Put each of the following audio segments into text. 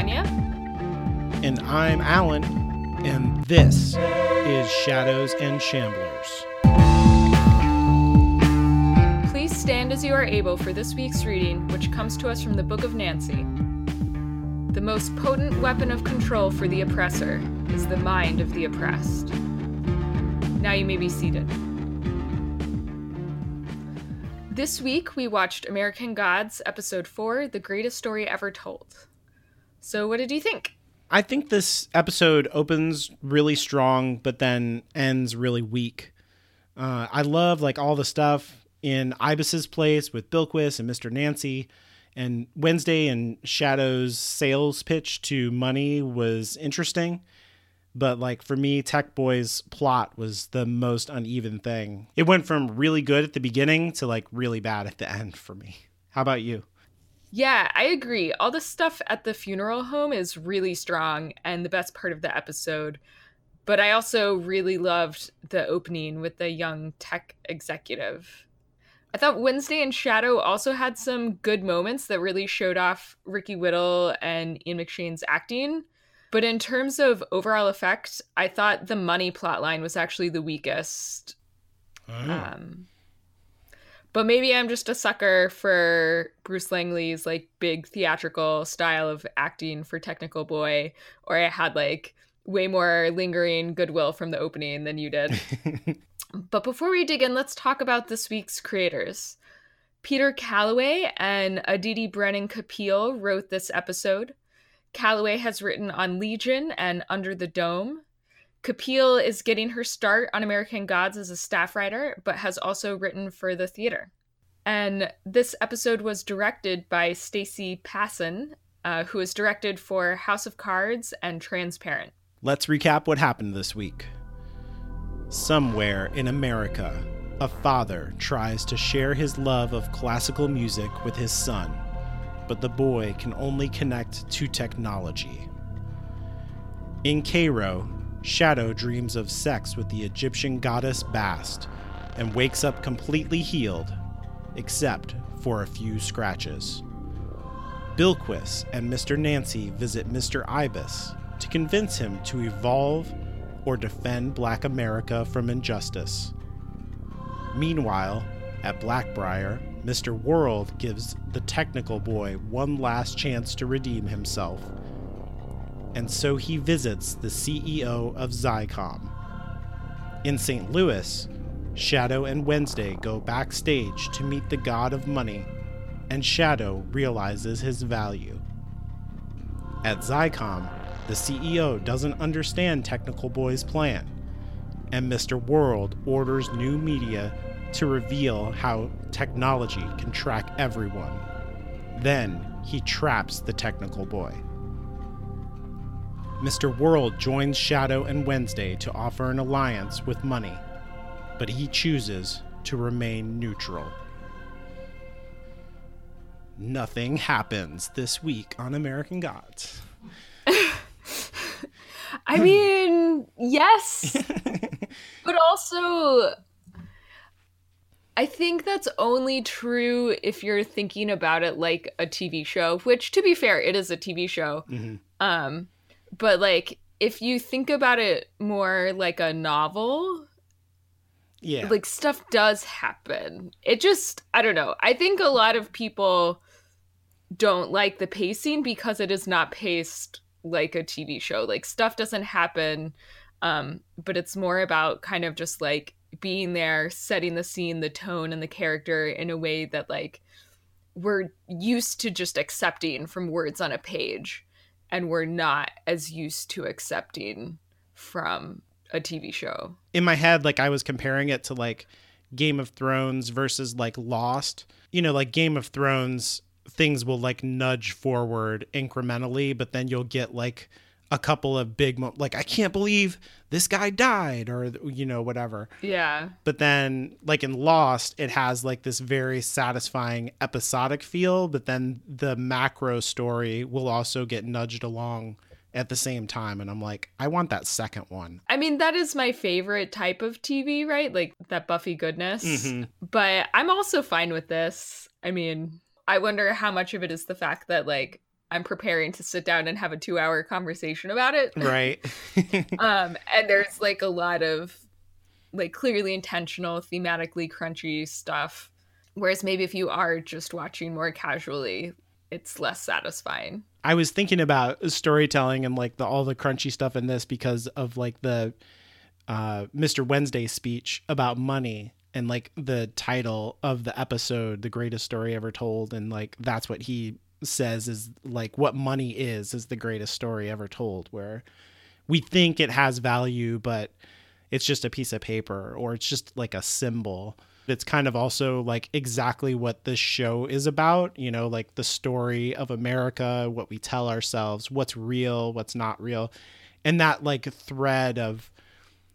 Anya. And I'm Alan, and this is Shadows and Shamblers. Please stand as you are able for this week's reading, which comes to us from the Book of Nancy. The most potent weapon of control for the oppressor is the mind of the oppressed. Now you may be seated. This week we watched American Gods, Episode 4 The Greatest Story Ever Told. So, what did you think? I think this episode opens really strong, but then ends really weak. Uh, I love like all the stuff in Ibis's place with Bilquis and Mr. Nancy, and Wednesday and Shadow's sales pitch to Money was interesting. But like for me, Tech Boy's plot was the most uneven thing. It went from really good at the beginning to like really bad at the end for me. How about you? Yeah, I agree. All the stuff at the funeral home is really strong and the best part of the episode. But I also really loved the opening with the young tech executive. I thought Wednesday and Shadow also had some good moments that really showed off Ricky Whittle and Ian McShane's acting. But in terms of overall effect, I thought the money plotline was actually the weakest. Oh. Um, but maybe I'm just a sucker for Bruce Langley's like big theatrical style of acting for Technical Boy, or I had like way more lingering goodwill from the opening than you did. but before we dig in, let's talk about this week's creators. Peter Calloway and Aditi Brennan Kapil wrote this episode. Calloway has written on Legion and Under the Dome. Kapil is getting her start on American Gods as a staff writer, but has also written for the theater. And this episode was directed by Stacie Passon, uh, who has directed for House of Cards and Transparent. Let's recap what happened this week. Somewhere in America, a father tries to share his love of classical music with his son, but the boy can only connect to technology. In Cairo, Shadow dreams of sex with the Egyptian goddess Bast and wakes up completely healed, except for a few scratches. Bilquis and Mr. Nancy visit Mr. Ibis to convince him to evolve or defend Black America from injustice. Meanwhile, at Blackbriar, Mr. World gives the technical boy one last chance to redeem himself and so he visits the CEO of Zycom. In St. Louis, Shadow and Wednesday go backstage to meet the god of money, and Shadow realizes his value. At Zycom, the CEO doesn't understand Technical Boy's plan, and Mr. World orders new media to reveal how technology can track everyone. Then he traps the Technical Boy. Mr. World joins Shadow and Wednesday to offer an alliance with money, but he chooses to remain neutral. Nothing happens this week on American Gods. I mean, yes, but also I think that's only true if you're thinking about it like a TV show, which to be fair, it is a TV show. Mhm. Um but like if you think about it more like a novel, Yeah. like stuff does happen. It just I don't know. I think a lot of people don't like the pacing because it is not paced like a TV show. Like stuff doesn't happen um but it's more about kind of just like being there, setting the scene, the tone and the character in a way that like we're used to just accepting from words on a page and we're not as used to accepting from a TV show. in my head like i was comparing it to like game of thrones versus like lost you know like game of thrones things will like nudge forward incrementally but then you'll get like a couple of big mo- like i can't believe this guy died or you know whatever Yeah. but then like in lost it has like this very satisfying episodic feel but then the macro story will also get nudged along at the same time and i'm like i want that second one I mean, that is my favorite type of TV, right? Like that Buffy goodness. Mhm. But I'm also fine with this. I mean, I wonder how much of it is the fact that, like, I'm preparing to sit down and have a two hour conversation about it. Right. um, and there's like a lot of like clearly intentional, thematically crunchy stuff. Whereas maybe if you are just watching more casually, it's less satisfying. I was thinking about storytelling and like the all the crunchy stuff in this because of like the uh, Mr. Wednesday speech about money and like the title of the episode, the greatest story ever told, and like that's what he says is like what money is is the greatest story ever told, where we think it has value, but it's just a piece of paper or it's just like a symbol. It's kind of also like exactly what this show is about you know like the story of america what we tell ourselves what's real what's not real. And that like thread of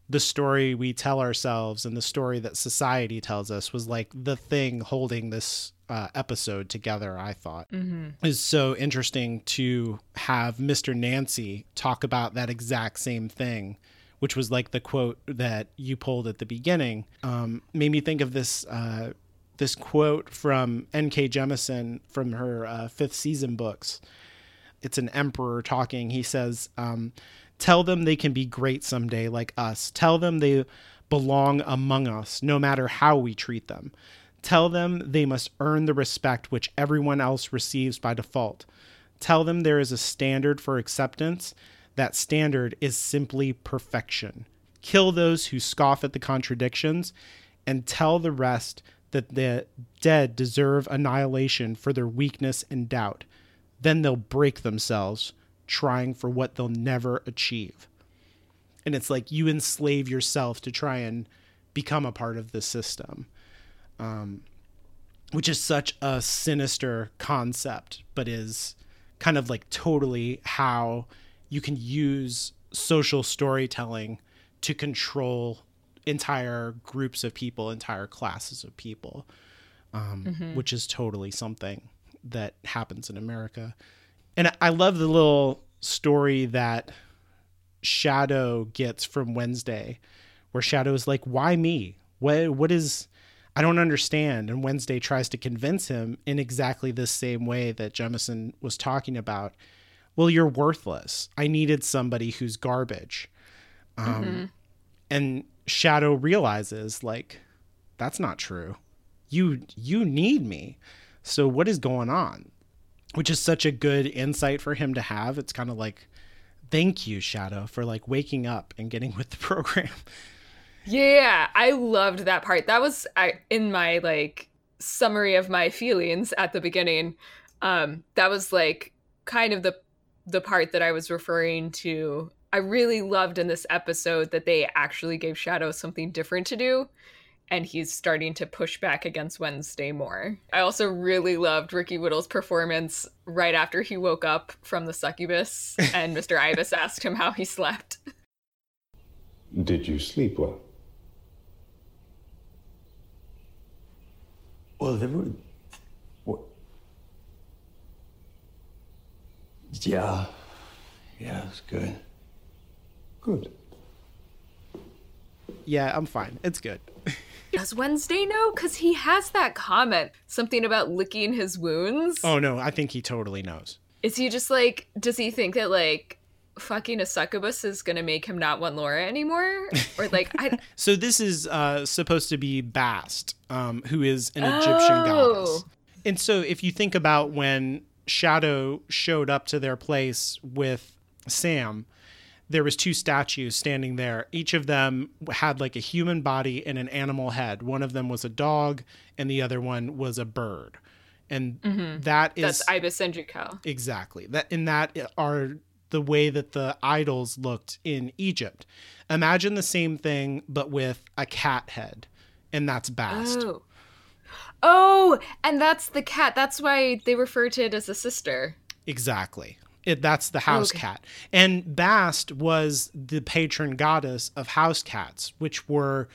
the story we tell ourselves and the story that society tells us was like the thing holding this uh, episode together i thought mm-hmm. is so interesting to have mr nancy talk about that exact same thing which was like the quote that you pulled at the beginning, um, made me think of this uh, this quote from N.K. Jemisin from her uh, fifth season books. It's an emperor talking. He says, um, "Tell them they can be great someday, like us. Tell them they belong among us, no matter how we treat them." Tell them they must earn the respect which everyone else receives by default. Tell them there is a standard for acceptance that standard is simply perfection. Kill those who scoff at the contradictions and tell the rest that the dead deserve annihilation for their weakness and doubt. Then they'll break themselves trying for what they'll never achieve. And it's like you enslave yourself to try and become a part of the system, um, which is such a sinister concept, but is kind of like totally how you can use social storytelling to control entire groups of people, entire classes of people, um, mm-hmm. which is totally something that happens in America. And I love the little story that Shadow gets from Wednesday, where Shadow is like, "Why me? What? What is?" I don't understand. And Wednesday tries to convince him in exactly the same way that Jemisin was talking about well, you're worthless. I needed somebody who's garbage. Um, mm-hmm. And Shadow realizes, like, that's not true. You you need me. So what is going on? Which is such a good insight for him to have. It's kind of like, thank you, Shadow, for like waking up and getting with the program. Yeah, I loved that part. That was I, in my like summary of my feelings at the beginning. Um, that was like kind of the the part that I was referring to, I really loved in this episode that they actually gave Shadow something different to do. And he's starting to push back against Wednesday more. I also really loved Ricky Whittle's performance right after he woke up from the succubus and Mr. Ibis asked him how he slept. Did you sleep well? Well, there were Yeah. Yeah, it's good. Good. Yeah, I'm fine. It's good. Does Wednesday know? Because he has that comment. Something about licking his wounds. Oh, no. I think he totally knows. Is he just like, does he think that, like, fucking a succubus is going to make him not want Laura anymore? Or, like, I. so this is uh, supposed to be Bast, um, who is an Egyptian oh. goddess. And so if you think about when Shadow showed up to their place with Sam, there was two statues standing there. Each of them had like a human body and an animal head. One of them was a dog, and the other one was a bird. And mm-hmm. that is that's Ibis and Jacquel. Exactly. That in that are the way that the idols looked in Egypt. Imagine the same thing, but with a cat head, and that's Bast. Oh. Oh, and that's the cat. That's why they refer to it as a sister. Exactly. It, that's the house okay. cat. And Bast was the patron goddess of house cats, which were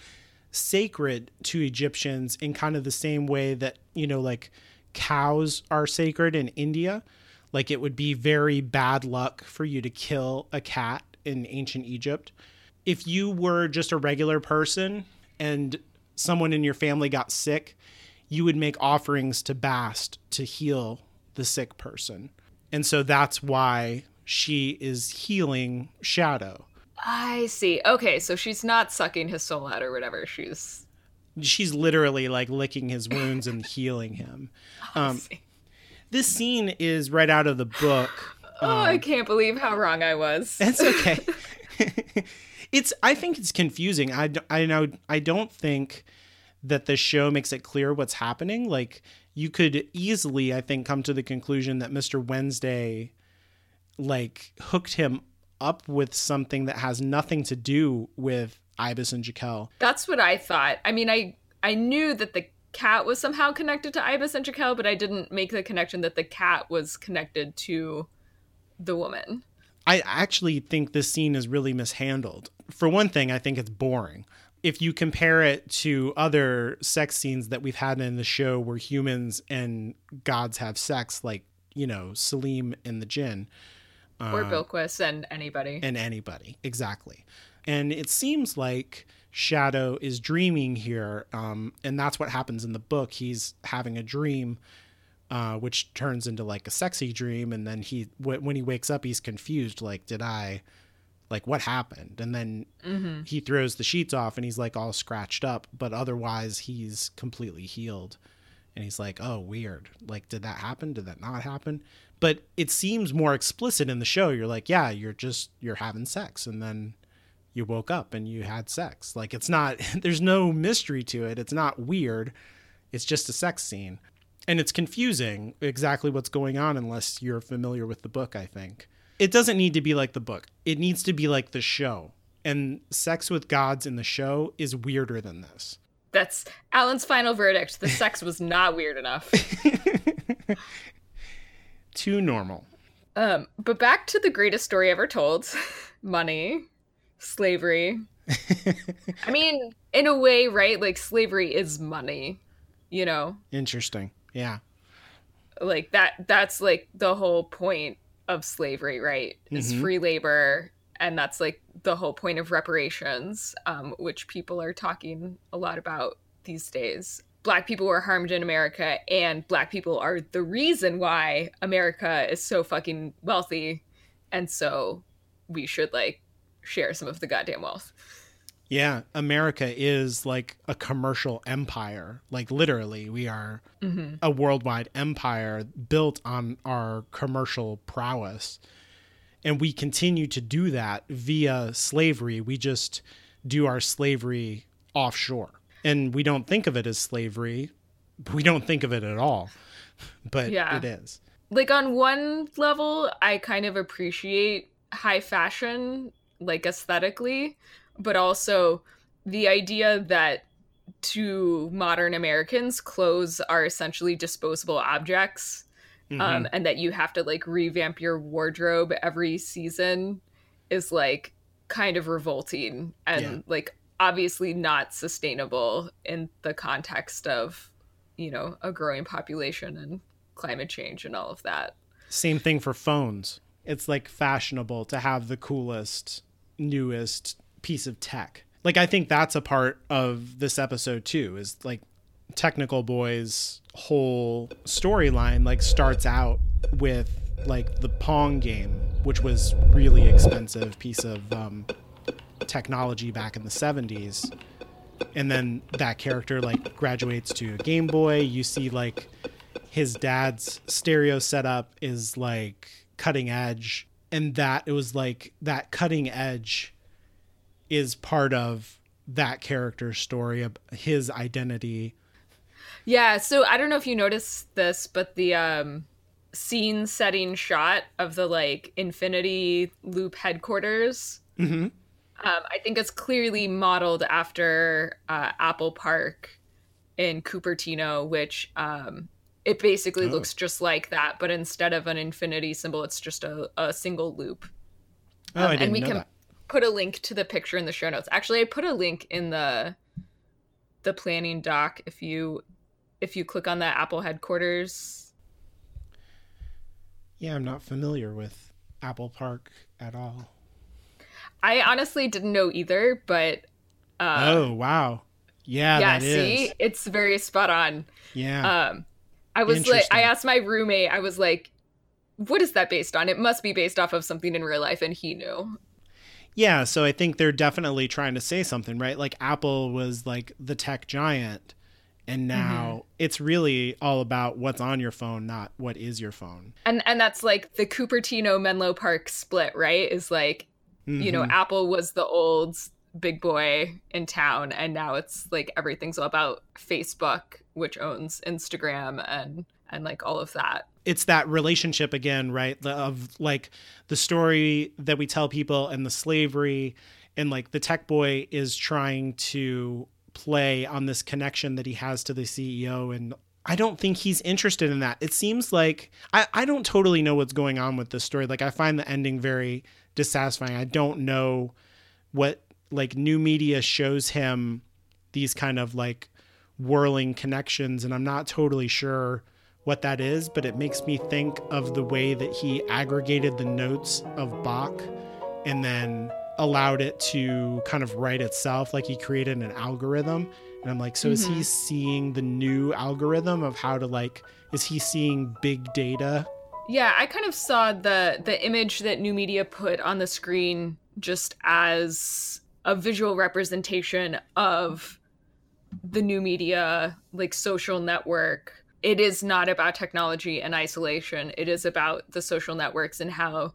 sacred to Egyptians in kind of the same way that, you know, like cows are sacred in India. Like it would be very bad luck for you to kill a cat in ancient Egypt. If you were just a regular person and someone in your family got sick, you would make offerings to Bast to heal the sick person. And so that's why she is healing Shadow. I see. Okay, so she's not sucking his soul out or whatever. She's She's literally like licking his wounds and healing him. Um. This scene is right out of the book. Oh, I um, can't believe how wrong I was. That's okay. it's I think it's confusing. I, I know I don't think that the show makes it clear what's happening. Like you could easily I think come to the conclusion that Mr. Wednesday like hooked him up with something that has nothing to do with Ibis and Jacquel. That's what I thought. I mean, I I knew that the cat was somehow connected to Ibis and Jacquel, but I didn't make the connection that the cat was connected to the woman. I actually think this scene is really mishandled. For one thing, I think it's boring. If you compare it to other sex scenes that we've had in the show where humans and gods have sex, like, you know, Salim and the Jinn or um, Bilquis and anybody. and anybody. Exactly. And it seems like Shadow is dreaming here. Um, and that's what happens in the book. He's having a dream, uh, which turns into like a sexy dream. And then he, w- when he wakes up, he's confused. Like, did I, like, what happened? And then he throws the sheets off and he's like all scratched up. But otherwise, he's completely healed. And he's like, oh, weird. Like, did that happen? Did that not happen? But it seems more explicit in the show. You're like, yeah, you're just, you're having sex. And then you woke up and you had sex. Like, it's not, there's no mystery to it. It's not weird. It's just a sex scene. And it's confusing exactly what's going on unless you're familiar with the book, I think. It doesn't need to be like the book, it needs to be like the show. And sex with gods in the show is weirder than this. That's Alan's final verdict. The sex was not weird enough. Too normal. Um, but back to the greatest story ever told money, slavery. I mean, in a way, right? Like, slavery is money, you know? Interesting. Yeah. Like, that, that's like the whole point of slavery, right? Is Mhm. free labor. And that's like the whole point of reparations, um, which people are talking a lot about these days. Black people were harmed in America, and black people are the reason why America is so fucking wealthy. And so we should like share some of the goddamn wealth. Yeah. America is like a commercial empire. Like, literally, we are Mm-hmm. a worldwide empire built on our commercial prowess. And we continue to do that via slavery. We just do our slavery offshore. And we don't think of it as slavery. We don't think of it at all. But Yeah. it is. Like, on one level, I kind of appreciate high fashion, like aesthetically, but also the idea that to modern Americans, clothes are essentially disposable objects. Mhm. um, and that you have to like revamp your wardrobe every season is like kind of revolting and Yeah. like obviously not sustainable in the context of you know a growing population and climate change and all of that Same thing for phones. It's like fashionable to have the coolest, newest piece of tech. Like I think that's a part of this episode too. Is like Technical Boy's whole storyline like starts out with like the Pong game, which was really expensive piece of um, technology back in the '70s, and then that character like graduates to a Game Boy. You see like his dad's stereo setup is like cutting edge and that it was like that cutting edge is part of that character's story of his identity yeah so i don't know if you noticed this but the um scene setting shot of the like infinity loop headquarters mm-hmm. Um, I think it's clearly modeled after uh, Apple Park in Cupertino, which um, it basically Oh. looks just like that, but instead of an infinity symbol, it's just a, a single loop. oh i Um, didn't know. and we know can that put a link to the picture in the show notes. Actually, I put a link in the the planning doc if you if you click on that Apple headquarters. yeah i'm not familiar with apple park at all I honestly didn't know either, but uh, oh wow yeah, yeah, that is. see, it's very spot on. yeah um i was like i asked my roommate i was like what is that based on? It must be based off of something in real life, and he knew. Yeah, so I think they're definitely trying to say something, right? Like Apple was like the tech giant, and now mm-hmm. it's really all about what's on your phone, not what is your phone. And and that's like the Cupertino Menlo Park split, right? Is like, mm-hmm. you know, mm-hmm. Apple was the old big boy in town, and now it's like everything's all about Facebook, which owns Instagram and and like all of that it's that relationship again, right? Of like the story that we tell people and the slavery and like the tech boy is trying to play on this connection that he has to the CEO and I don't think he's interested in that. It seems like I, I don't totally know what's going on with this story. Like I find the ending very dissatisfying. I don't know what like new media shows him these kind of like whirling connections and I'm not totally sure what that is, but it makes me think of the way that he aggregated the notes of Bach and then allowed it to kind of write itself. Like he created an algorithm. And I'm like, so mm-hmm. is he mm-hmm. seeing the new algorithm of how to like, is he seeing big data? Yeah, I kind of saw the the image that New Media put on the screen just as a visual representation of the new media like social network it is not about technology and isolation. It is about the social networks and how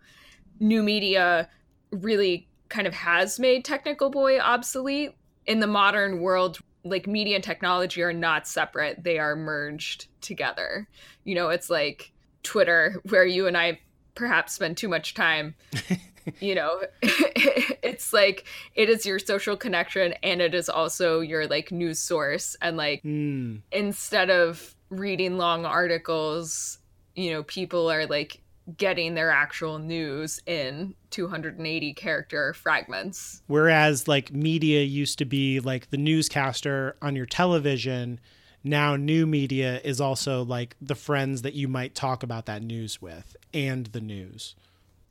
new media really kind of has made Technical Boy obsolete. In the modern world, like media and technology are not separate, they are merged together. You know, it's like Twitter, where you and I perhaps spend too much time. you know, it's like it is your social connection and it is also your like news source. And like mm. instead of reading long articles, you know, people are like getting their actual news in 280 character fragments. Whereas like media used to be like the newscaster on your television, now new media is also like the friends that you might talk about that news with and the news.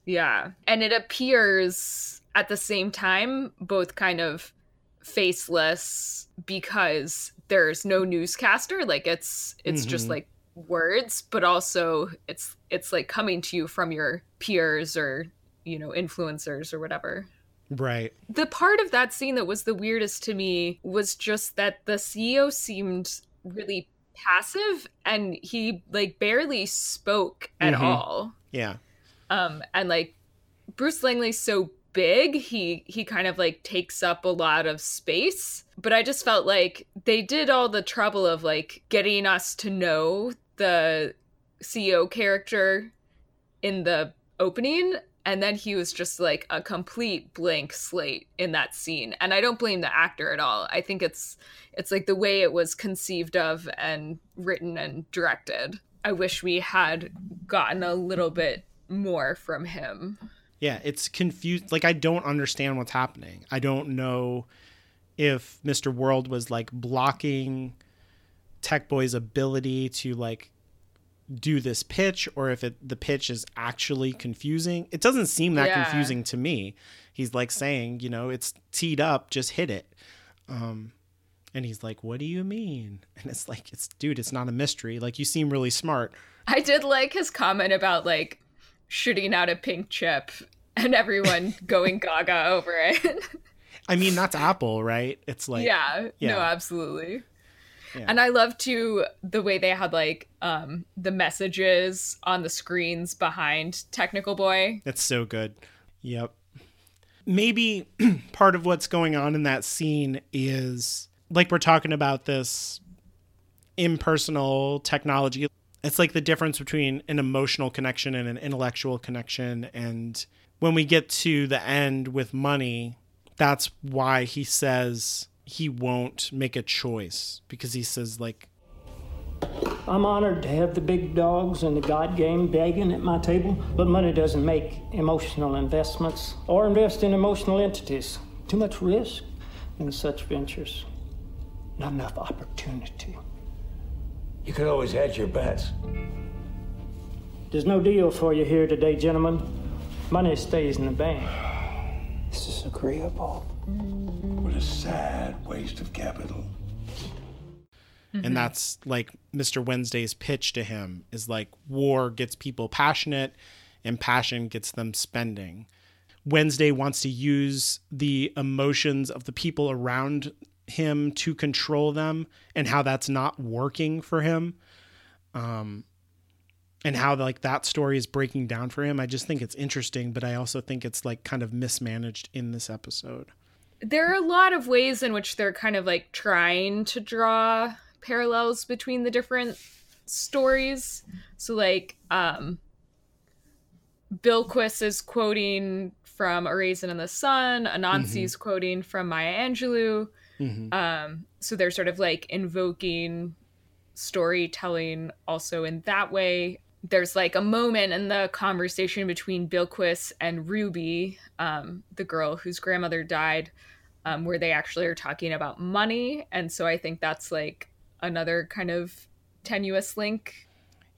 Yeah. And it appears at the same time both kind of faceless because there's no newscaster like it's it's mm-hmm. just like words but also it's it's like coming to you from your peers or you know influencers or whatever right the part of that scene that was the weirdest to me was just that the ceo seemed really passive and he like barely spoke at mm-hmm. all yeah um and like bruce langley's so big he he kind of like takes up a lot of space. But i just felt like they did all the trouble of like getting us to know the ceo character in the opening. And then he was just like a complete blank slate in that scene. And i don't blame the actor at all. I think it's it's like the way it was conceived of and written and directed. I wish we had gotten a little bit more from him yeah, it's confused. Like I don't understand what's happening. I don't know if Mr. World was like blocking Tech Boy's ability to like do this pitch or if it the pitch is actually confusing. It doesn't seem that yeah. confusing to me. He's like saying, you know, it's teed up, just hit it. Um and he's like, "What do you mean?" And it's like, "It's dude, it's not a mystery. Like you seem really smart." I did like his comment about like shooting out a pink chip and everyone going gaga over it. I mean, that's Apple, right? It's like yeah, yeah. no, absolutely. Yeah. And I love too the way they had like um the messages on the screens behind Technical Boy. That's so good. Yep. Maybe part of what's going on in that scene is like we're talking about this impersonal technology. It's like the difference between an emotional connection and an intellectual connection and when we get to the end with money, that's why he says he won't make a choice because he says like I'm honored to have the big dogs and the God game begging at my table, but money doesn't make emotional investments or invest in emotional entities. Too much risk in such ventures. Not enough opportunity. You could always hedge your bets. There's no deal for you here today, gentlemen. Money stays in the bank. This is agreeable. What a sad waste of capital. And mm-hmm. that's like Mr. Wednesday's pitch to him is like war gets people passionate and passion gets them spending. Wednesday wants to use the emotions of the people around him to control them and how that's not working for him. Um and how like that story is breaking down for him. I just think it's interesting, but I also think it's like kind of mismanaged in this episode. There are a lot of ways in which they're kind of like trying to draw parallels between the different stories. So like um Bilquis is quoting from A Raisin in the Sun, Anansi's quoting from Maya Angelou. Um, so they're sort of like invoking storytelling also in that way. There's like a moment in the conversation between Bilquis and Ruby, um, the girl whose grandmother died, um, where they actually are talking about money. And so I think that's like another kind of tenuous link.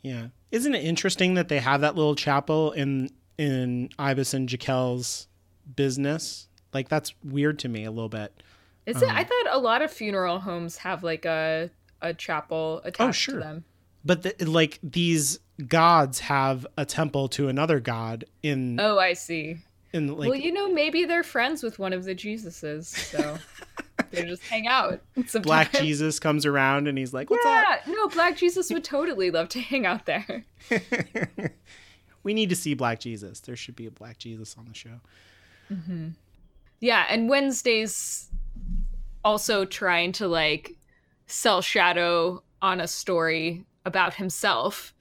Yeah. Isn't it interesting that they have that little chapel in in Ibis and Jacquel's business? Like that's weird to me a little bit. Is it? I um, thought a lot of funeral homes have like a a chapel oh, attached sure. to them. But the, like these gods have a temple to another god in Oh, I see. in like well, you know, maybe they're friends with one of the Jesuses, so they just hang out. Sometimes. Black Jesus comes around and he's like, "What's Yeah, no, Black Jesus would totally love to hang out there. we need to see Black Jesus. There should be a Black Jesus on the show. Mm-hmm. Yeah, and Wednesday's also trying to like sell Shadow on a story about himself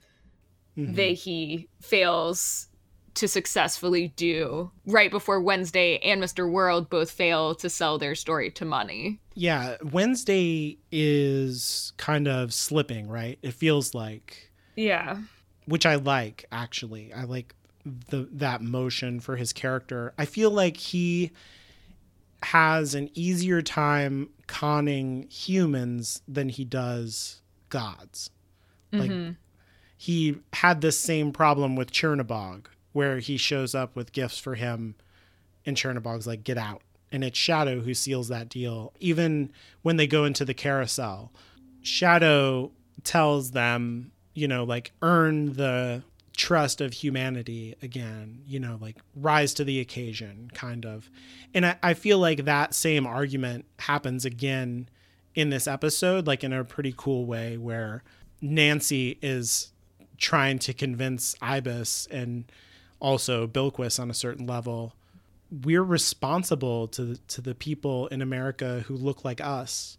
mm-hmm. that he fails to successfully do right before Wednesday and Mr. World both fail to sell their story to money. Yeah, Wednesday is kind of slipping, right? It feels like Yeah. which I like actually. I like the that motion for his character. I feel like he has an easier time conning humans than he does gods. Like mm-hmm. he had this same problem with Chernobog, where he shows up with gifts for him, and Chernobog's like, "Get out!" And it's Shadow who seals that deal. Even when they go into the carousel, Shadow tells them, you know, like earn the trust of humanity again, you know, like rise to the occasion, kind of. And I, I feel like that same argument happens again in this episode, like in a pretty cool way, where Nancy is trying to convince Ibis and also Bilquis on a certain level we're responsible to the, to the people in America who look like us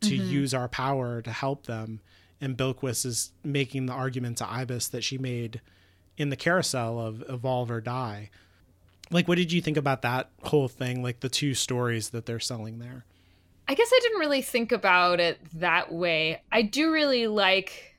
to mm-hmm. use our power to help them. And Bilquis is making the argument to Ibis that she made in the carousel of Evolve or Die. Like, what did you think about that whole thing? Like the two stories that they're selling there? I guess I didn't really think about it that way. I do really like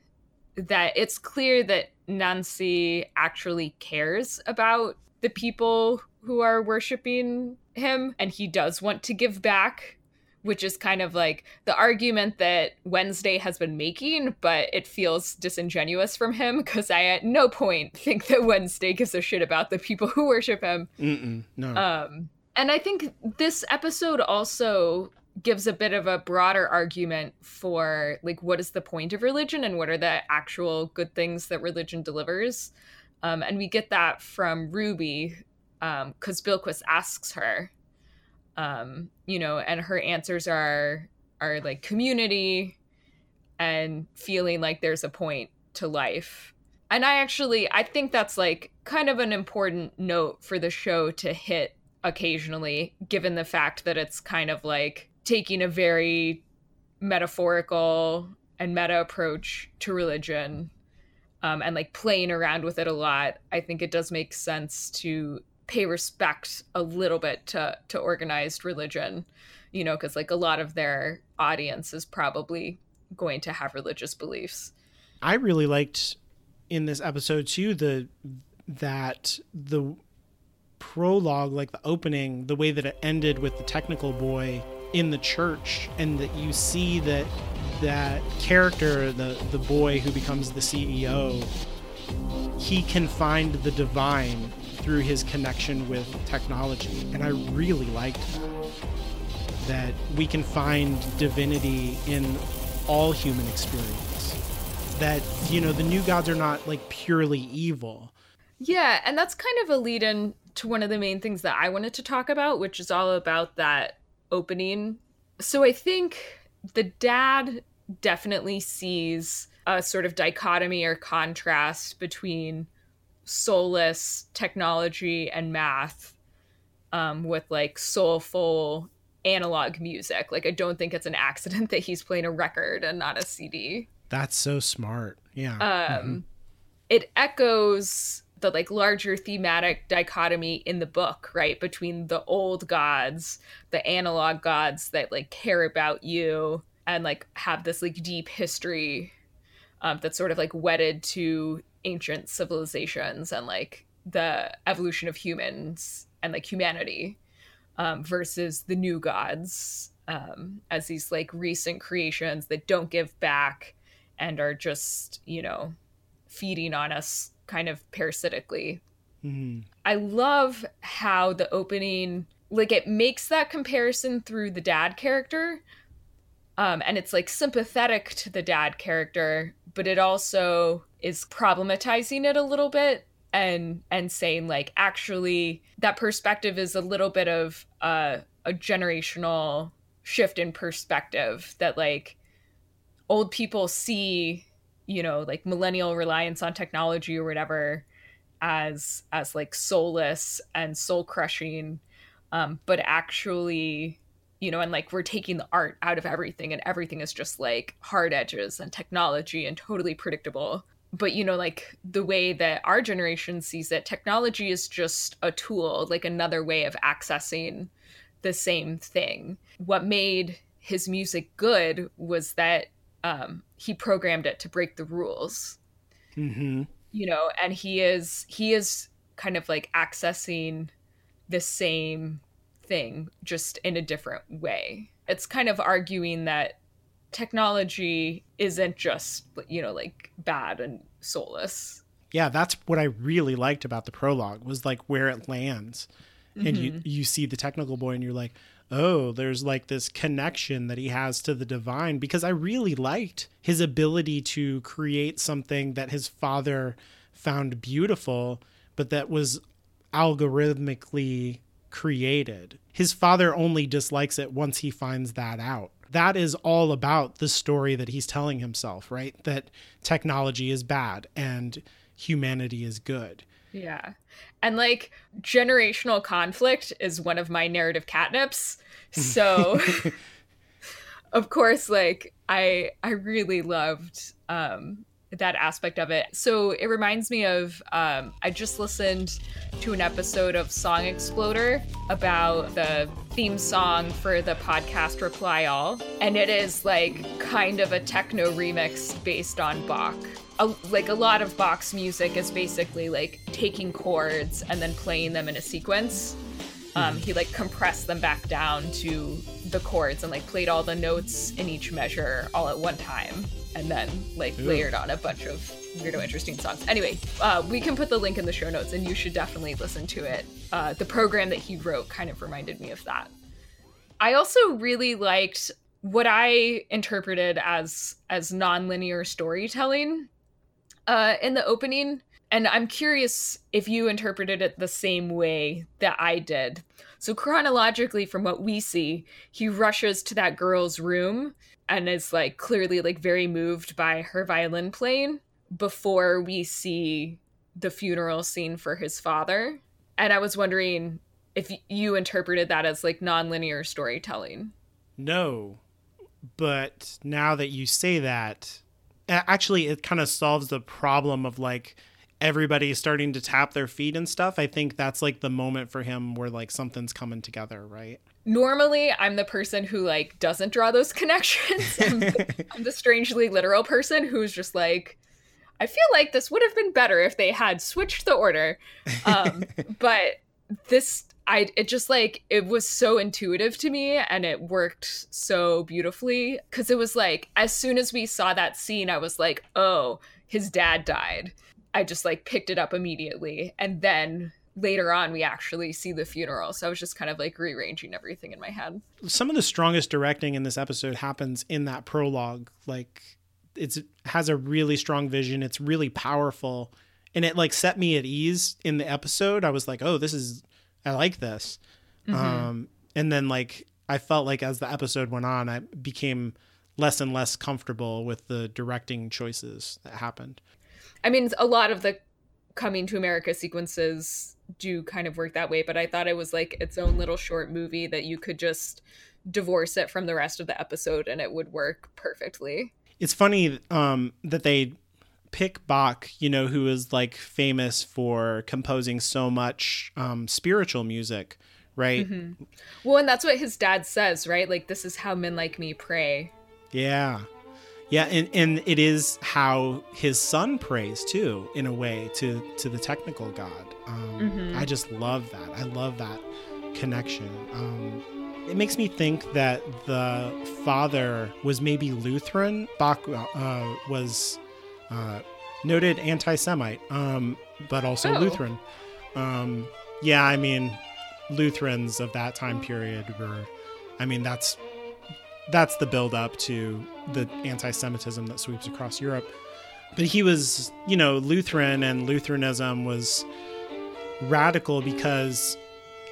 that it's clear that Nancy actually cares about the people who are worshiping him and he does want to give back, which is kind of like the argument that Wednesday has been making, but it feels disingenuous from him because I at no point think that Wednesday gives a shit about the people who worship him. Mm-mm, no. Um, and I think this episode also gives a bit of a broader argument for like what is the point of religion and what are the actual good things that religion delivers. Um, and we get that from Ruby because Bilquis asks her, um, you know, and her answers are are like community and feeling like there's a point to life. And I actually I think that's like kind of an important note for the show to hit occasionally, given the fact that it's kind of like taking a very metaphorical and meta approach to religion um, and like playing around with it a lot. I think it does make sense to pay respect a little bit to to organized religion, you know, because like a lot of their audience is probably going to have religious beliefs. I really liked in this episode too the that the prologue, like the opening, the way that it ended with the technical boy in the church, and that you see that that character, the the boy who becomes the CEO, he can find the divine through his connection with technology, and I really liked that. That we can find divinity in all human experience. That, you know, the new gods are not like purely evil. Yeah, and that's kind of a lead in to one of the main things that I wanted to talk about, which is all about that opening. So I think the dad definitely sees a sort of dichotomy or contrast between soulless technology and math um, with like soulful analog music. Like, I don't think it's an accident that he's playing a record and not a CD. That's so smart. Yeah. Um, mm-hmm. It echoes the like larger thematic dichotomy in the book, right? Between the old gods, the analog gods that like care about you and like have this like deep history um, that's sort of like wedded to ancient civilizations and like the evolution of humans and like humanity um, versus the new gods um, as these like recent creations that don't give back and are just you know feeding on us kind of parasitically. Mm-hmm. I love how the opening like it makes that comparison through the dad character. Um, and it's like sympathetic to the dad character, but it also is problematizing it a little bit and and saying like actually that perspective is a little bit of uh, a generational shift in perspective that like old people see you know like millennial reliance on technology or whatever as as like soulless and soul crushing um but actually you know and like we're taking the art out of everything and everything is just like hard edges and technology and totally predictable but you know like the way that our generation sees it technology is just a tool like another way of accessing the same thing what made his music good was that um, he programmed it to break the rules. Mm-hmm. You know, and he is he is kind of like accessing the same thing just in a different way. It's kind of arguing that technology isn't just you know like bad and soulless. Yeah, that's what I really liked about the prologue was like where it lands. Mm-hmm. And you mm-hmm. you see the technical boy and you're like, oh, there's like this connection that he has to the divine because I really liked his ability to create something that his father found beautiful, but that was algorithmically created. His father only dislikes it once he finds that out. That is all about the story that he's telling himself, right? That technology is bad and humanity is good. Yeah. And like generational conflict is one of my narrative catnips. So of course like I I really loved um that aspect of it. So it reminds me of um, I just listened to an episode of Song Exploder about the theme song for the podcast Reply All, and it is like kind of a techno remix based on Bach a, like a lot of Bach's music is basically like taking chords and then playing them in a sequence. Um, he like compressed them back down to the chords and like played all the notes in each measure all at one time and then like Ew. layered on a bunch of weirdo interesting songs. Anyway, uh, we can put the link in the show notes and you should definitely listen to it. Uh, the program that he wrote kind of reminded me of that. I also really liked what I interpreted as as nonlinear storytelling uh, in the opening, and I'm curious if you interpreted it the same way that I did. So, chronologically, from what we see, he rushes to that girl's room and is like clearly like very moved by her violin playing before we see the funeral scene for his father. And I was wondering if you interpreted that as like nonlinear storytelling. No. But now that you say that, actually it kind of solves the problem of like everybody starting to tap their feet and stuff. I think that's like the moment for him where like something's coming together, right? Normally, I'm the person who like doesn't draw those connections. I'm, I'm the strangely literal person who's just like, I feel like this would have been better if they had switched the order. Um, but this I it just like it was so intuitive to me and it worked so beautifully cuz it was like as soon as we saw that scene I was like, "Oh, his dad died." I just like picked it up immediately and then later on we actually see the funeral. So I was just kind of like rearranging everything in my head. Some of the strongest directing in this episode happens in that prologue. Like it's has a really strong vision. It's really powerful. And it like set me at ease in the episode. I was like, "Oh, this is I like this." Um and then like I felt like as the episode went on, I became less and less comfortable with the directing choices that happened. I mean, a lot of the coming to America sequences do kind of work that way, but I thought it was like its own little short movie that you could just divorce it from the rest of the episode and it would work perfectly. It's funny um, that they pick Bach, you know, who is like famous for composing so much um, spiritual music, right? Mm-hmm. Well, and that's what his dad says, right? Like, this is how men like me pray. Yeah. Yeah, and, and it is how his son prays too, in a way, to to the technical God. Um, Mm-hmm. I just love that. I love that connection. Um, it makes me think that the father was maybe Lutheran. Bach uh, was uh, noted anti-Semite, um, but also Oh. Lutheran. Um, yeah, I mean, Lutherans of that time period were. I mean, that's that's the build up to the anti-Semitism that sweeps across Europe. But he was, you know, Lutheran, and Lutheranism was radical because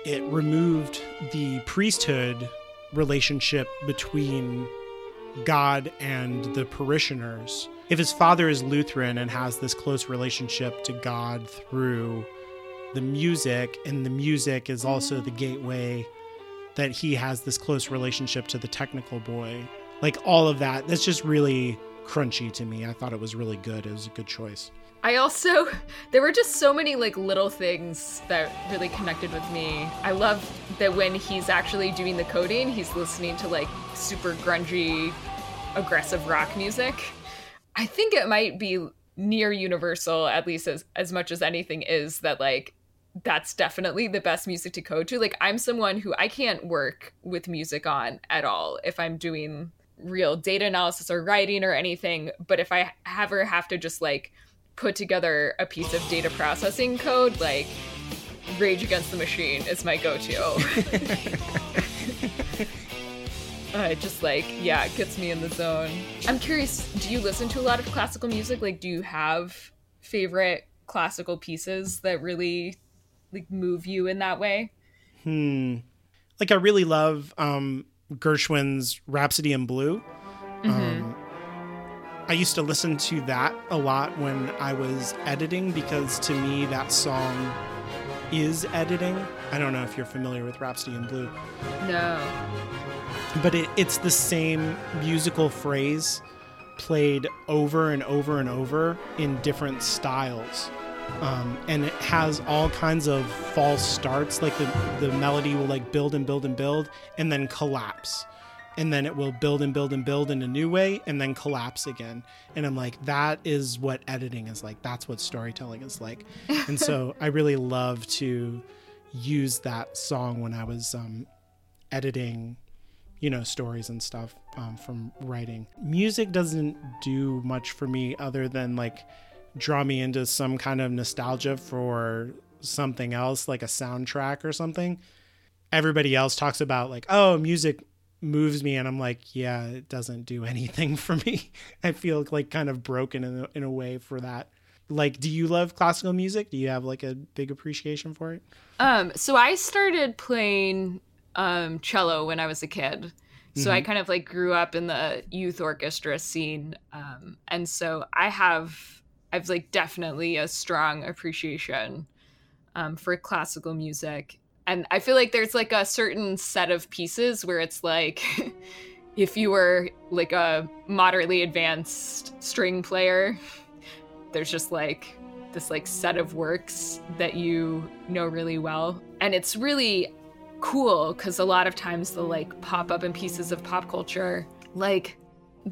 it removed the priesthood relationship between God and the parishioners. If his father is Lutheran and has this close relationship to God through the music, and the music is also the gateway that he has this close relationship to the technical boy. Like all of that, that's just really crunchy to me. I thought it was really good. It was a good choice. I also, there were just so many like little things that really connected with me. I love that when he's actually doing the coding, he's listening to like super grungy, aggressive rock music. I think it might be near universal, at least as, as much as anything is, that like that's definitely the best music to code to. Like, I'm someone who I can't work with music on at all if I'm doing real data analysis or writing or anything. But if I ever have to just like put together a piece of data processing code, like Rage Against the Machine is my go to. Uh, it just like yeah, it gets me in the zone. I'm curious, do you listen to a lot of classical music? Like, do you have favorite classical pieces that really like move you in that way? Hmm. Like I really love um, Gershwin's Rhapsody in Blue. Um, I used to listen to that a lot when I was editing because to me that song is editing. I don't know if you're familiar with Rhapsody in Blue, No. but it, it's the same musical phrase played over and over and over in different styles. Um, and it has all kinds of false starts. Like the, the melody will like build and build and build and then collapse. And then it will build and build and build in a new way and then collapse again. And I'm like, that is what editing is like. That's what storytelling is like. and so I really love to use that song when I was um, editing you know stories and stuff um, from writing music doesn't do much for me other than like draw me into some kind of nostalgia for something else like a soundtrack or something. Everybody else talks about like oh music moves me and i'm like yeah it doesn't do anything for me. I feel like kind of broken in a, in a way for that. Like do you love classical music? Do you have like a big appreciation for it? Um, so I started playing um, cello when I was a kid. So I kind of like grew up in the youth orchestra scene. Um, and so I have, I've like definitely a strong appreciation um, for classical music. And I feel like there's like a certain set of pieces where it's like, if you were like a moderately advanced string player, there's just like this like set of works that you know really well and it's really cool because a lot of times they'll like pop up in pieces of pop culture like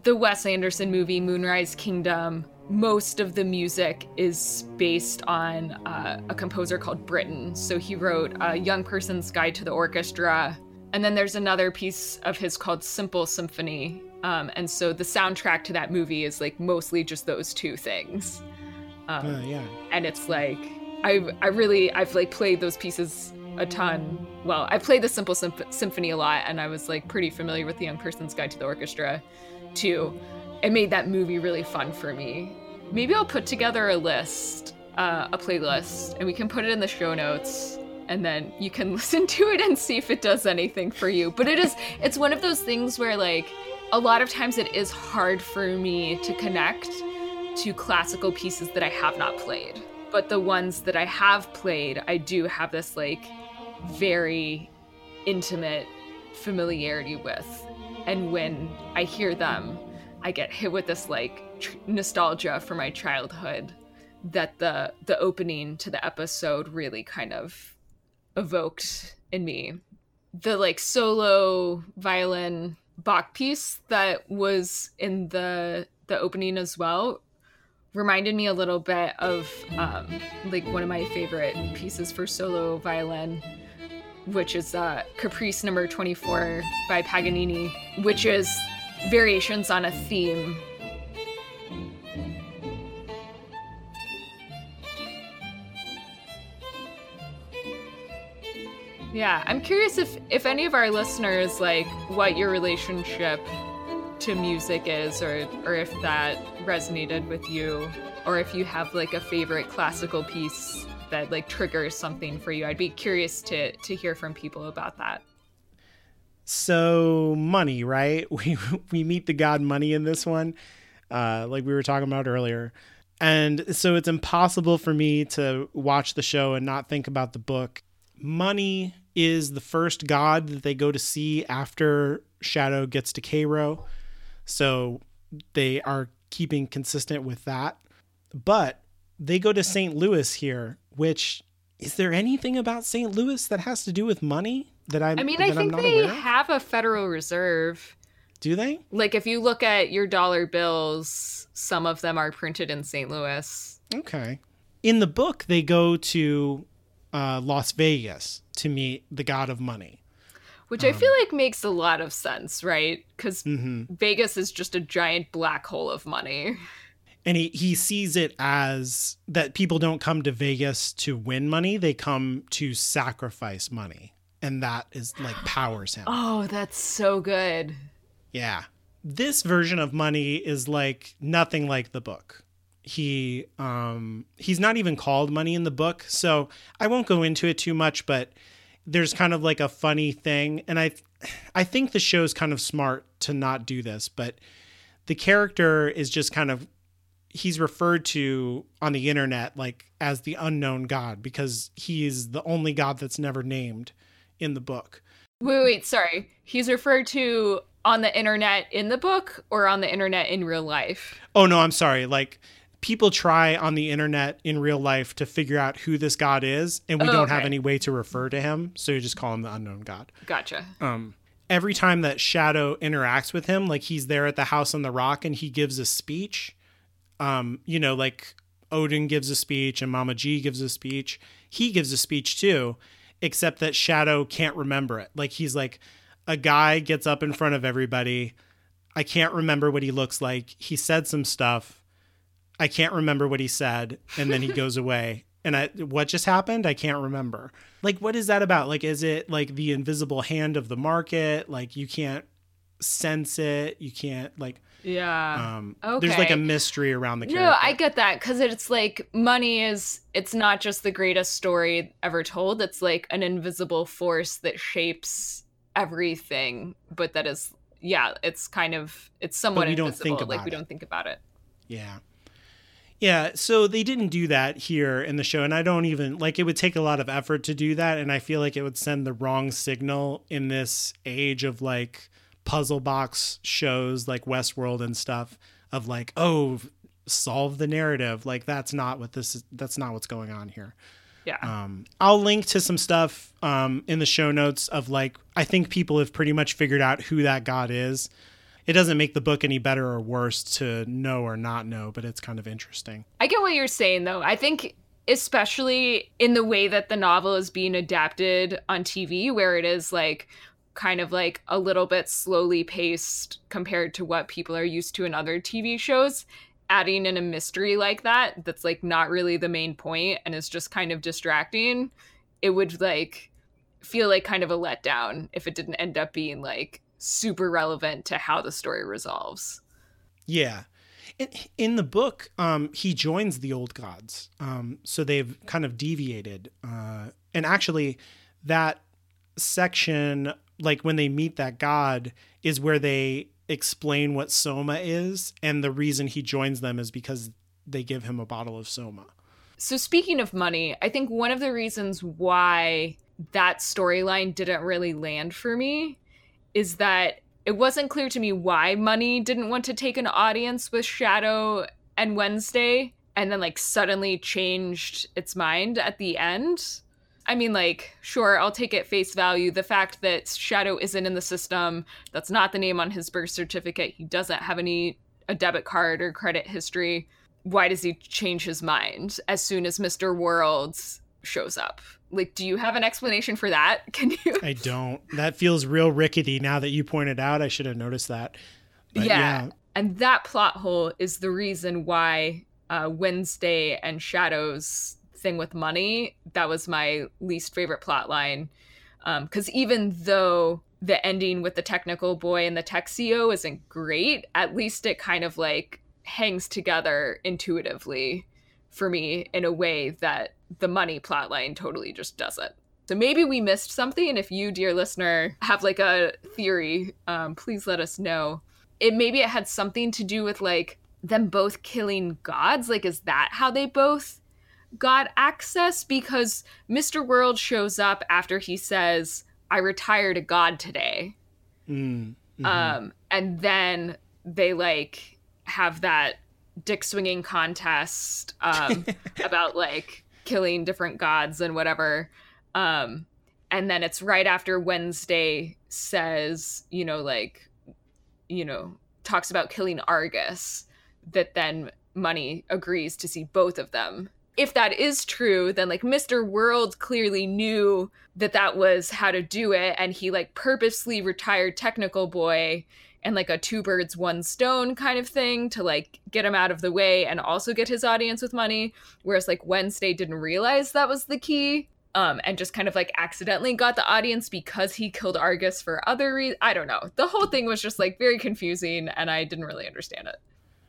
the wes anderson movie moonrise kingdom most of the music is based on uh, a composer called Britten. So he wrote a Young Person's Guide to the Orchestra. And then there's another piece of his called Simple Symphony. Um, and so the soundtrack to that movie is like mostly just those two things. Um, uh, yeah and it's like I I really I've like played those pieces a ton. Well, I played the Simple Symph- Symphony a lot, and I was like pretty familiar with the Young Person's Guide to the Orchestra, too. It made that movie really fun for me. Maybe I'll put together a list, uh, a playlist, and we can put it in the show notes and then you can listen to it and see if it does anything for you. But it is it's one of those things where like a lot of times it is hard for me to connect to classical pieces that I have not played. But the ones that I have played, I do have this like very intimate familiarity with. And when I hear them, I get hit with this like tr- nostalgia for my childhood that the the opening to the episode really kind of evoked in me. The like solo violin Bach piece that was in the the opening as well reminded me a little bit of um, like one of my favorite pieces for solo violin which is uh, caprice number 24 by paganini which is variations on a theme Yeah, I'm curious if if any of our listeners like what your relationship to music is or or if that resonated with you or if you have like a favorite classical piece that like triggers something for you. I'd be curious to to hear from people about that. So money, right? We we meet the god money in this one, uh, like we were talking about earlier, and so it's impossible for me to watch the show and not think about the book. Money is the first god that they go to see after Shadow gets to Cairo. So they are keeping consistent with that. But they go to St. Louis here, which is there anything about St. Louis that has to do with money that I'm I mean, I think they have a Federal Reserve. Do they? Like if you look at your dollar bills, some of them are printed in St. Louis. Okay. In the book, they go to uh, Las Vegas to meet the god of money. Which Um, I feel like makes a lot of sense, right? Because Mm-hmm. Vegas is just a giant black hole of money. and he, he sees it as that people don't come to Vegas to win money, they come to sacrifice money. And that is like powers him. Oh, that's so good. Yeah. This version of money is like nothing like the book. He um he's not even called money in the book, so I won't go into it too much, but there's kind of like a funny thing and I I think the show's kind of smart to not do this, but the character is just kind of he's referred to on the internet like as the unknown god because he is the only god that's never named in the book. Wait, wait, sorry. He's referred to on the internet in the book or on the internet in real life? Oh no, I'm sorry. Like people try on the internet in real life to figure out who this god is, and we Oh, don't have any way to refer to him, so you just call him the unknown god. Gotcha. Um, every time that Shadow interacts with him, like he's there at the house on the rock and he gives a speech. Um, you know, like Odin gives a speech and Mama-Ji gives a speech. He gives a speech too, except that Shadow can't remember it. Like he's like a guy gets up in front of everybody. I can't remember what he looks like. He said some stuff. I can't remember what he said, and then he goes away. And I, what just happened? I can't remember. Like, what is that about? Like, is it like the invisible hand of the market? Like, you can't sense it. You can't like. Yeah. Um, There's like a mystery around the character. No, I get that because it's like money is, it's not just the greatest story ever told. It's like an invisible force that shapes everything, but that is, yeah, it's kind of, it's somewhat we don't invisible. think like about we don't think about it. Yeah. Yeah, so they didn't do that here in the show and I don't even like it would take a lot of effort to do that and I feel like it would send the wrong signal in this age of like puzzle box shows like Westworld and stuff of like oh solve the narrative like that's not what this is that's not what's going on here. Yeah. Um, I'll link to some stuff um, in the show notes of like I think people have pretty much figured out who that god is. It doesn't make the book any better or worse to know or not know, but it's kind of interesting. I get what you're saying though. I think especially in the way that the novel is being adapted on TV where it is like kind of like a little bit slowly paced compared to what people are used to in other TV shows, adding in a mystery like that that's like not really the main point and is just kind of distracting, it would like feel like kind of a letdown if it didn't end up being like super relevant to how the story resolves. Yeah. In, in the book, um, he joins the old gods. Um, so they've kind of deviated. Uh, and actually, that section, like when they meet that god, is where they explain what Soma is. And the reason he joins them is because they give him a bottle of Soma. So, speaking of money, I think one of the reasons why that storyline didn't really land for me is that it wasn't clear to me why money didn't want to take an audience with Shadow and Wednesday and then like suddenly changed its mind at the end. I mean, like, sure, I'll take it face value. The fact that Shadow isn't in the system, that's not the name on his birth certificate. He doesn't have any a debit card or credit history. Why does he change his mind as soon as Mr. Worlds shows up? Like, do you have an explanation for that? Can you? I don't. That feels real rickety now that you pointed out. I should have noticed that. But yeah. yeah. And that plot hole is the reason why uh, Wednesday and Shadow's thing with money, that was my least favorite plot line. Because um, even though the ending with the technical boy and the tech CEO isn't great, at least it kind of like hangs together intuitively for me in a way that the money plotline totally just doesn't. So maybe we missed something. If you, dear listener, have like a theory, um, please let us know. It maybe it had something to do with like them both killing gods. Like, is that how they both got access? Because Mr. World shows up after he says, I retired a god today. Mm, mm-hmm. Um, and then they like have that dick swinging contest um, about like killing different gods and whatever. Um, and then it's right after Wednesday says, you know, like, you know, talks about killing Argus, that then Money agrees to see both of them. If that is true, then like Mr. World clearly knew that that was how to do it, and he like purposely retired Technical Boy and like a two birds one stone kind of thing to like get him out of the way and also get his audience with money whereas like wednesday didn't realize that was the key um and just kind of like accidentally got the audience because he killed argus for other reasons i don't know the whole thing was just like very confusing and i didn't really understand it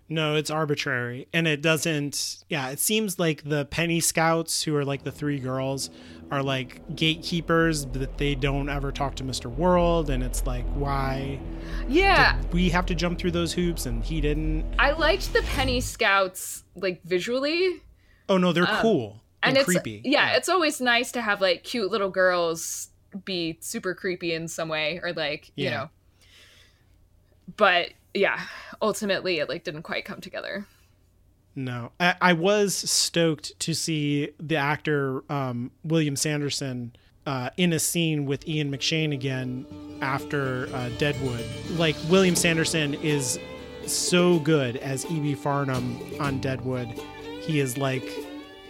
no, it's arbitrary. And it doesn't, yeah, it seems like the penny scouts, who are like the three girls, are like gatekeepers, that they don't ever talk to Mr. World. And it's like, why? Yeah. we have to jump through those hoops and he didn't? I liked the penny scouts, like visually. Oh, no, they're um, cool. And, and it's creepy. Yeah, yeah, it's always nice to have like cute little girls be super creepy in some way or like, yeah. you know. But yeah, ultimately it like didn't quite come together. No, I, I was stoked to see the actor um, William Sanderson uh, in a scene with Ian McShane again after uh, Deadwood. Like William Sanderson is so good as E.B. Farnum on Deadwood. He is like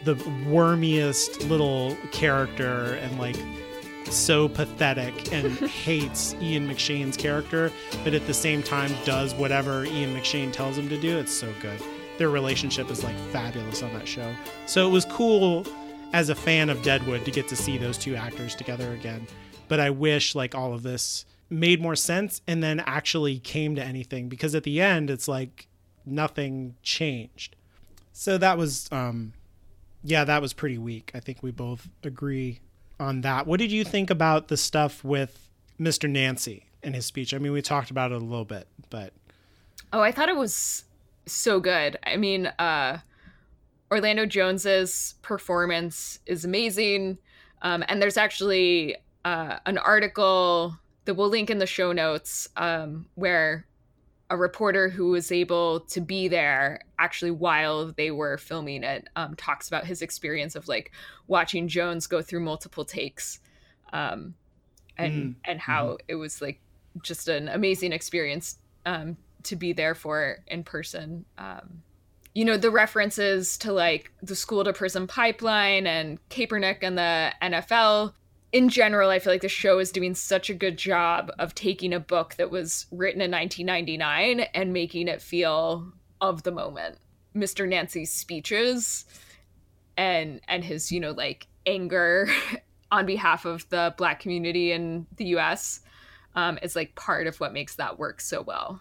the wormiest little character and like so pathetic and hates Ian McShane's character, but at the same time does whatever Ian McShane tells him to do. It's so good. Their relationship is like fabulous on that show. So it was cool as a fan of Deadwood to get to see those two actors together again. But I wish like all of this made more sense and then actually came to anything because at the end it's like nothing changed. So that was um yeah, that was pretty weak. I think we both agree on that. What did you think about the stuff with Mr. Nancy and his speech? I mean, we talked about it a little bit, but oh, I thought it was so good. I mean, uh, Orlando Jones's performance is amazing, um, and there's actually uh, an article that we'll link in the show notes um, where a reporter who was able to be there actually while they were filming it um, talks about his experience of like watching Jones go through multiple takes um, and mm. and how mm. it was like just an amazing experience um, to be there for in person. Um, you know the references to like the school to prison pipeline and Kaepernick and the NFL in general, I feel like the show is doing such a good job of taking a book that was written in 1999 and making it feel of the moment. Mr. Nancy's speeches and and his, you know, like anger on behalf of the black community in the US um, is like part of what makes that work so well.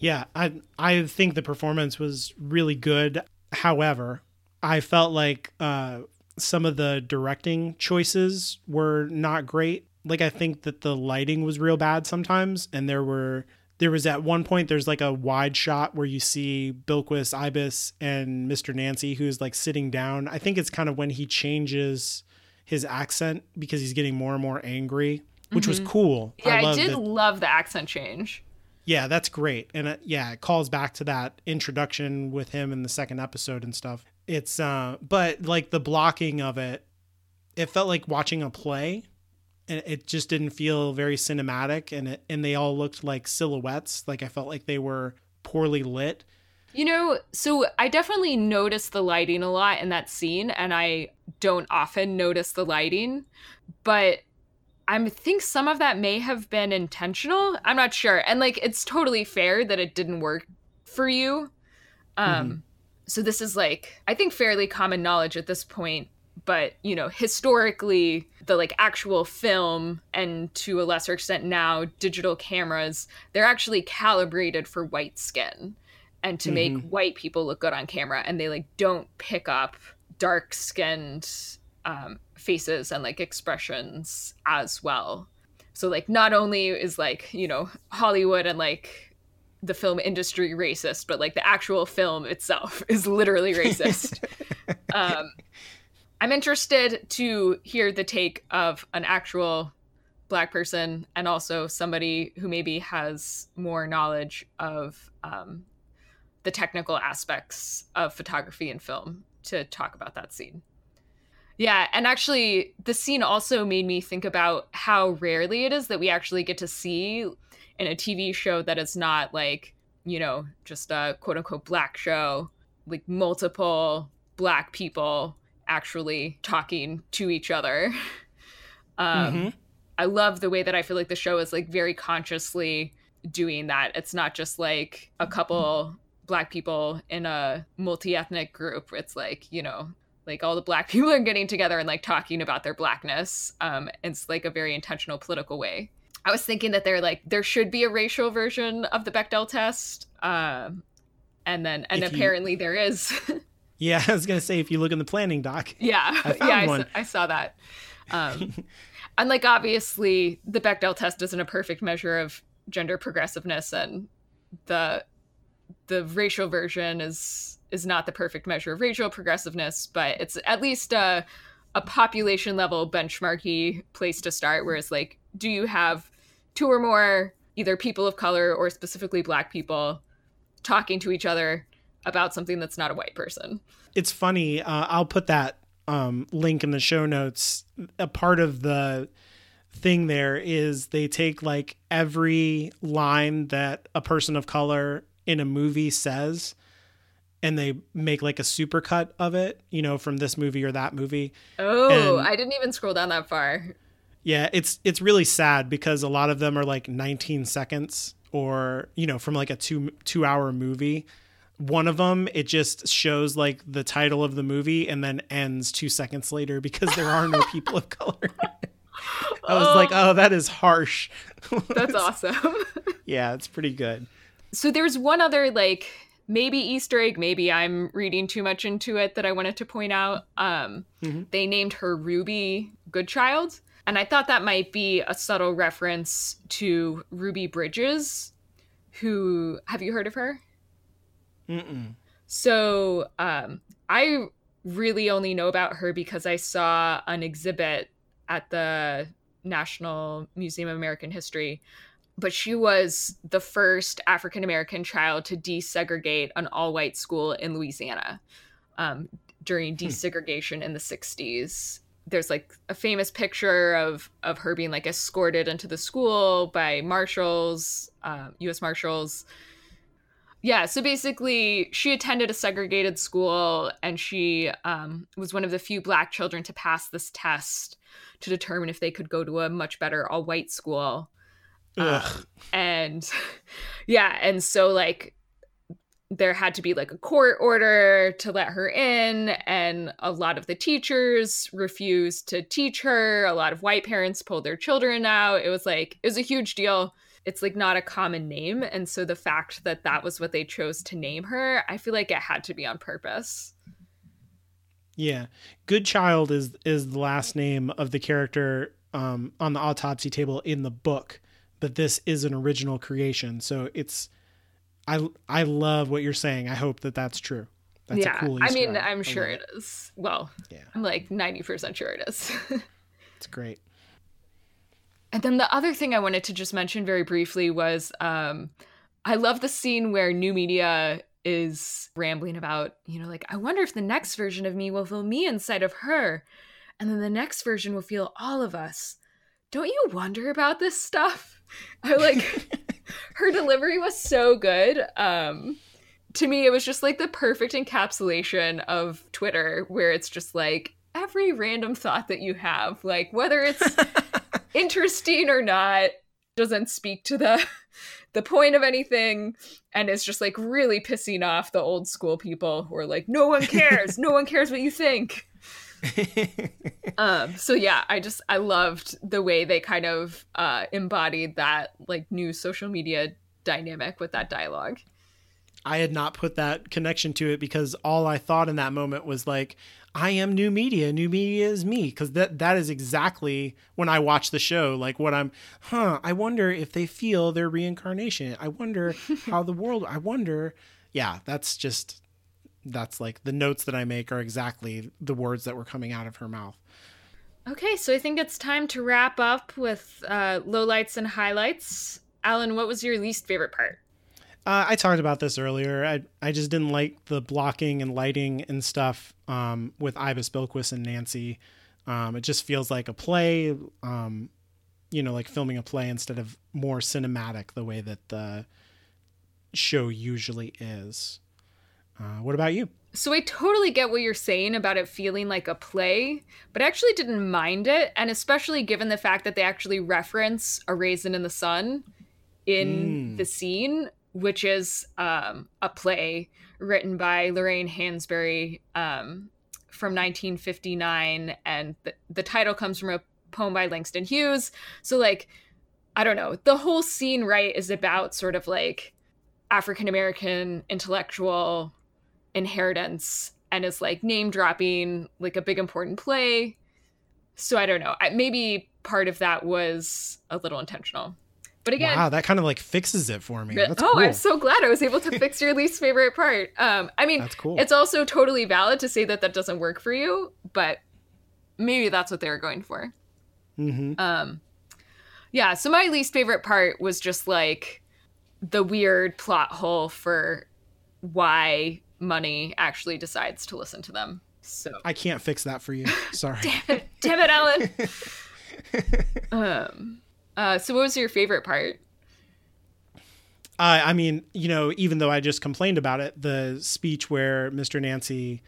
Yeah, I I think the performance was really good. However, I felt like uh, some of the directing choices were not great. Like I think that the lighting was real bad sometimes, and there were there was at one point there's like a wide shot where you see Bilquis Ibis and Mr. Nancy who's like sitting down. I think it's kind of when he changes his accent because he's getting more and more angry, which was mm-hmm. cool. Yeah, I, love did that- love the accent change. yeah, that's great. And it, yeah, it calls back to that introduction with him in the second episode and stuff. It's uh but like the blocking of it, it felt like watching a play and it just didn't feel very cinematic and it and they all looked like silhouettes. Like I felt like they were poorly lit. You know, so I definitely noticed the lighting a lot in that scene, and I don't often notice the lighting, but I think some of that may have been intentional. I'm not sure. And like, it's totally fair that it didn't work for you. Um, So this is like, I think fairly common knowledge at this point, but you know, historically, the like actual film and to a lesser extent now digital cameras, they're actually calibrated for white skin and to make white people look good on camera. And they like don't pick up dark skinned um, faces and like expressions as well. So like not only is like you know hollywood and like the film industry racist but like the actual film itself is literally racist um, i'm interested to hear the take of an actual black person and also somebody who maybe has more knowledge of um, the technical aspects of photography and film to talk about that scene. Yeah, and actually, the scene also made me think about how rarely it is that we actually get to see in a TV show that is not like, you know, just a quote unquote black show, like multiple black people actually talking to each other. Um, I love the way that I feel like the show is like very consciously doing that. It's not just like a couple black people in a multi-ethnic group. It's like you know like all the black people are getting together and like talking about their blackness. Um it's like a very intentional political way i was thinking that there like there should be a racial version of the bechdel test um and then and If you- apparently there is Yeah, I was gonna say if you look in the planning doc. yeah I yeah I, one. Saw, saw that um and like obviously the bechdel test isn't a perfect measure of gender progressiveness and the the racial version is is not the perfect measure of racial progressiveness but it's at least a a population level benchmarky place to start whereas like do you have two or more either people of color or specifically black people talking to each other about something that's not a white person it's funny. Uh, I'll put that um, link in the show notes. A part of the thing there is they take like every line that a person of color in a movie says and they make like a supercut of it, you know, from this movie or that movie. oh And- i didn't even scroll down that far Yeah, it's it's really sad because a lot of them are like 19 seconds or, you know, from like a 2 2 hour movie. One of them it just shows like the title of the movie and then ends 2 seconds later because there are no people of color. I was like, "Oh, that is harsh." that's awesome yeah, it's pretty good. so there's one other like maybe easter egg maybe i'm reading too much into it that i wanted to point out um they named her ruby goodchild and i thought that might be a subtle reference to ruby bridges who have you heard of her Mm-mm. so um, I really only know about her because I saw an exhibit at the National Museum of American History. But she was the first African American child to desegregate an all white school in Louisiana um, during desegregation in the 60s. There's like a famous picture of, of her being like escorted into the school by marshals, uh, U.S. Marshals. Yeah, so basically, she attended a segregated school and she um, was one of the few black children to pass this test to determine if they could go to a much better all white school. Ugh. And yeah, and so like there had to be like a court order to let her in and a lot of the teachers refused to teach her. A lot of white parents pulled their children out. It was like it was a huge deal. It's like not a common name and so the fact that that was what they chose to name her i feel like it had to be on purpose. Yeah, good child is is the last name of the character um, on the autopsy table in the book, but this is an original creation, so it's. I I love what you're saying. I hope that that's true. That's yeah a cool. i mean i'm I sure it is well Yeah. i'm like 90% sure it is It's great. And then the other thing I wanted to just mention very briefly was um, I love the scene where new media is rambling about, you know, like, I wonder if the next version of me will feel me inside of her. And then the next version will feel all of us. Don't you wonder about this stuff? I like her delivery was so good. Um, to me, it was just like the perfect encapsulation of Twitter, where it's just like every random thought that you have, like whether it's interesting or not doesn't speak to the the point of anything. And is just like really pissing off the old school people who are like no one cares. No one cares what you think um so yeah i just i loved the way they kind of uh embodied that like new social media dynamic with that dialogue I had not put that connection to it because all I thought in that moment was like, I am new media. New media is me. Because that that is exactly when I watch the show. Like what I'm, huh? I wonder if they feel their reincarnation. I wonder how the world. I wonder. Yeah, that's just that's like the notes that I make are exactly the words that were coming out of her mouth. okay so i think it's time to wrap up with uh lowlights and highlights alan what was your least favorite part Uh, I talked about this earlier. I I just didn't like the blocking and lighting and stuff um, with Ibis Bilquis and Nancy. Um, it just feels like a play, um, you know, like filming a play instead of more cinematic the way that the show usually is. Uh, what about you? So I totally get what you're saying about it feeling like a play, but I actually didn't mind it, and especially given the fact that they actually reference A Raisin in the Sun in the scene, which is um, a play written by Lorraine Hansberry um, from 1959, and the, the title comes from a poem by Langston Hughes. So like, I don't know, the whole scene, right, is about sort of like African American intellectual inheritance and is like name dropping like a big important play. So I don't know. I, maybe part of that was a little intentional. But again, wow, that kind of like fixes it for me. That's oh, cool. I'm so glad I was able to fix your least favorite part. Um, I mean, That's cool. it's also totally valid to say that that doesn't work for you, but maybe that's what they were going for. hmm Um, yeah. So my least favorite part was just like the weird plot hole for why money actually decides to listen to them. So I can't fix that for you. Sorry. damn it, Ellen. um. Uh. So what was your favorite part? Uh, I mean, you know, even though I just complained about it, the speech where Mr. Nancy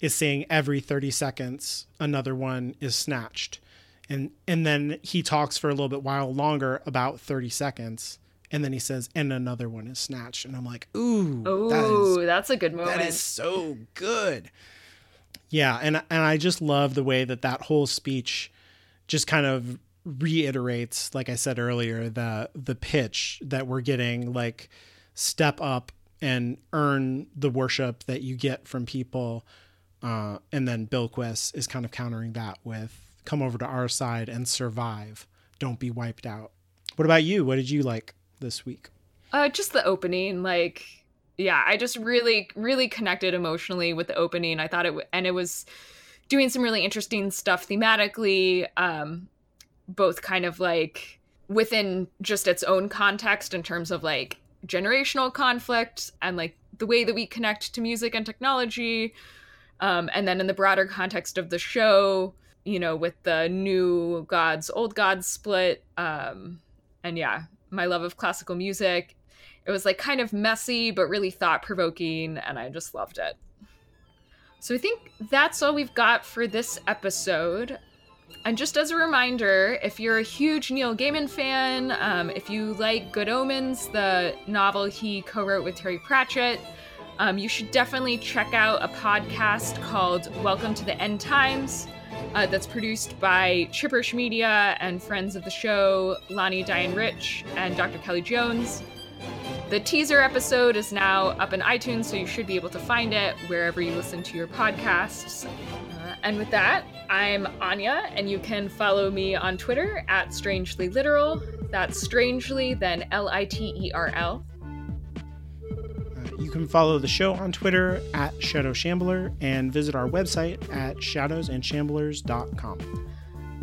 is saying every 30 seconds another one is snatched. And and then he talks for a little bit while longer about 30 seconds and then he says and another one is snatched and I'm like, "Ooh, that Oh, is that's a good moment. that is so good." Yeah, and and I just love the way that that whole speech just kind of reiterates like I said earlier the the pitch that we're getting like step up and earn the worship that you get from people uh, and then Bilquis is kind of countering that with come over to our side and survive. Don't be wiped out. What about you? What did you like this week Uh, just the opening, like, yeah, I just really, really connected emotionally with the opening. I thought it, w- and it was doing some really interesting stuff thematically, um, both kind of like within just its own context in terms of like generational conflict and like the way that we connect to music and technology, um, and then in the broader context of the show, you know, with the new gods, old gods split, um, and yeah, my love of classical music. It was like kind of messy, but really thought provoking, and I just loved it. So I think that's all we've got for this episode. And just as a reminder, if you're a huge Neil Gaiman fan, um, if you like Good Omens, the novel he co wrote with Terry Pratchett, Um, you should definitely check out a podcast called Welcome to the End Times. Uh, that's produced by Chipperish Media and friends of the show, Lani Diane Rich and Dr. Kelly Jones. The teaser episode is now up in iTunes, so you should be able to find it wherever you listen to your podcasts. Uh, and with that, I'm Anya, and you can follow me on Twitter at Strangely Literal. That's strangely, then L I T E R L. You can follow the show on Twitter at Shadow Shambler and visit our website at shadowsandshamblers.com.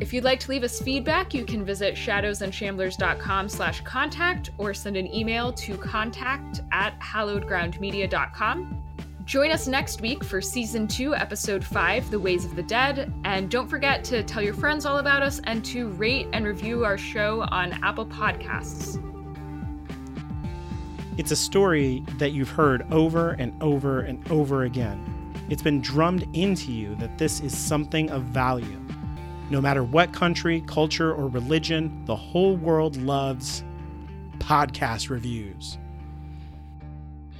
If you'd like to leave us feedback, you can visit shadowsandshamblers.com slash contact or send an email to contact at hallowedgroundmedia.com. Join us next week for season two, episode five, The Ways of the Dead. And don't forget to tell your friends all about us and to rate and review our show on Apple Podcasts. It's a story that you've heard over and over and over again. It's been drummed into you that this is something of value. No matter what country, culture, or religion, the whole world loves podcast reviews.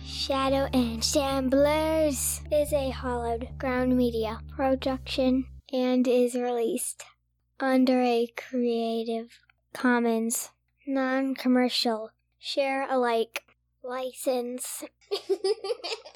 Shadow and Shamblers is a hallowed ground media production and is released under a Creative Commons non commercial share alike license.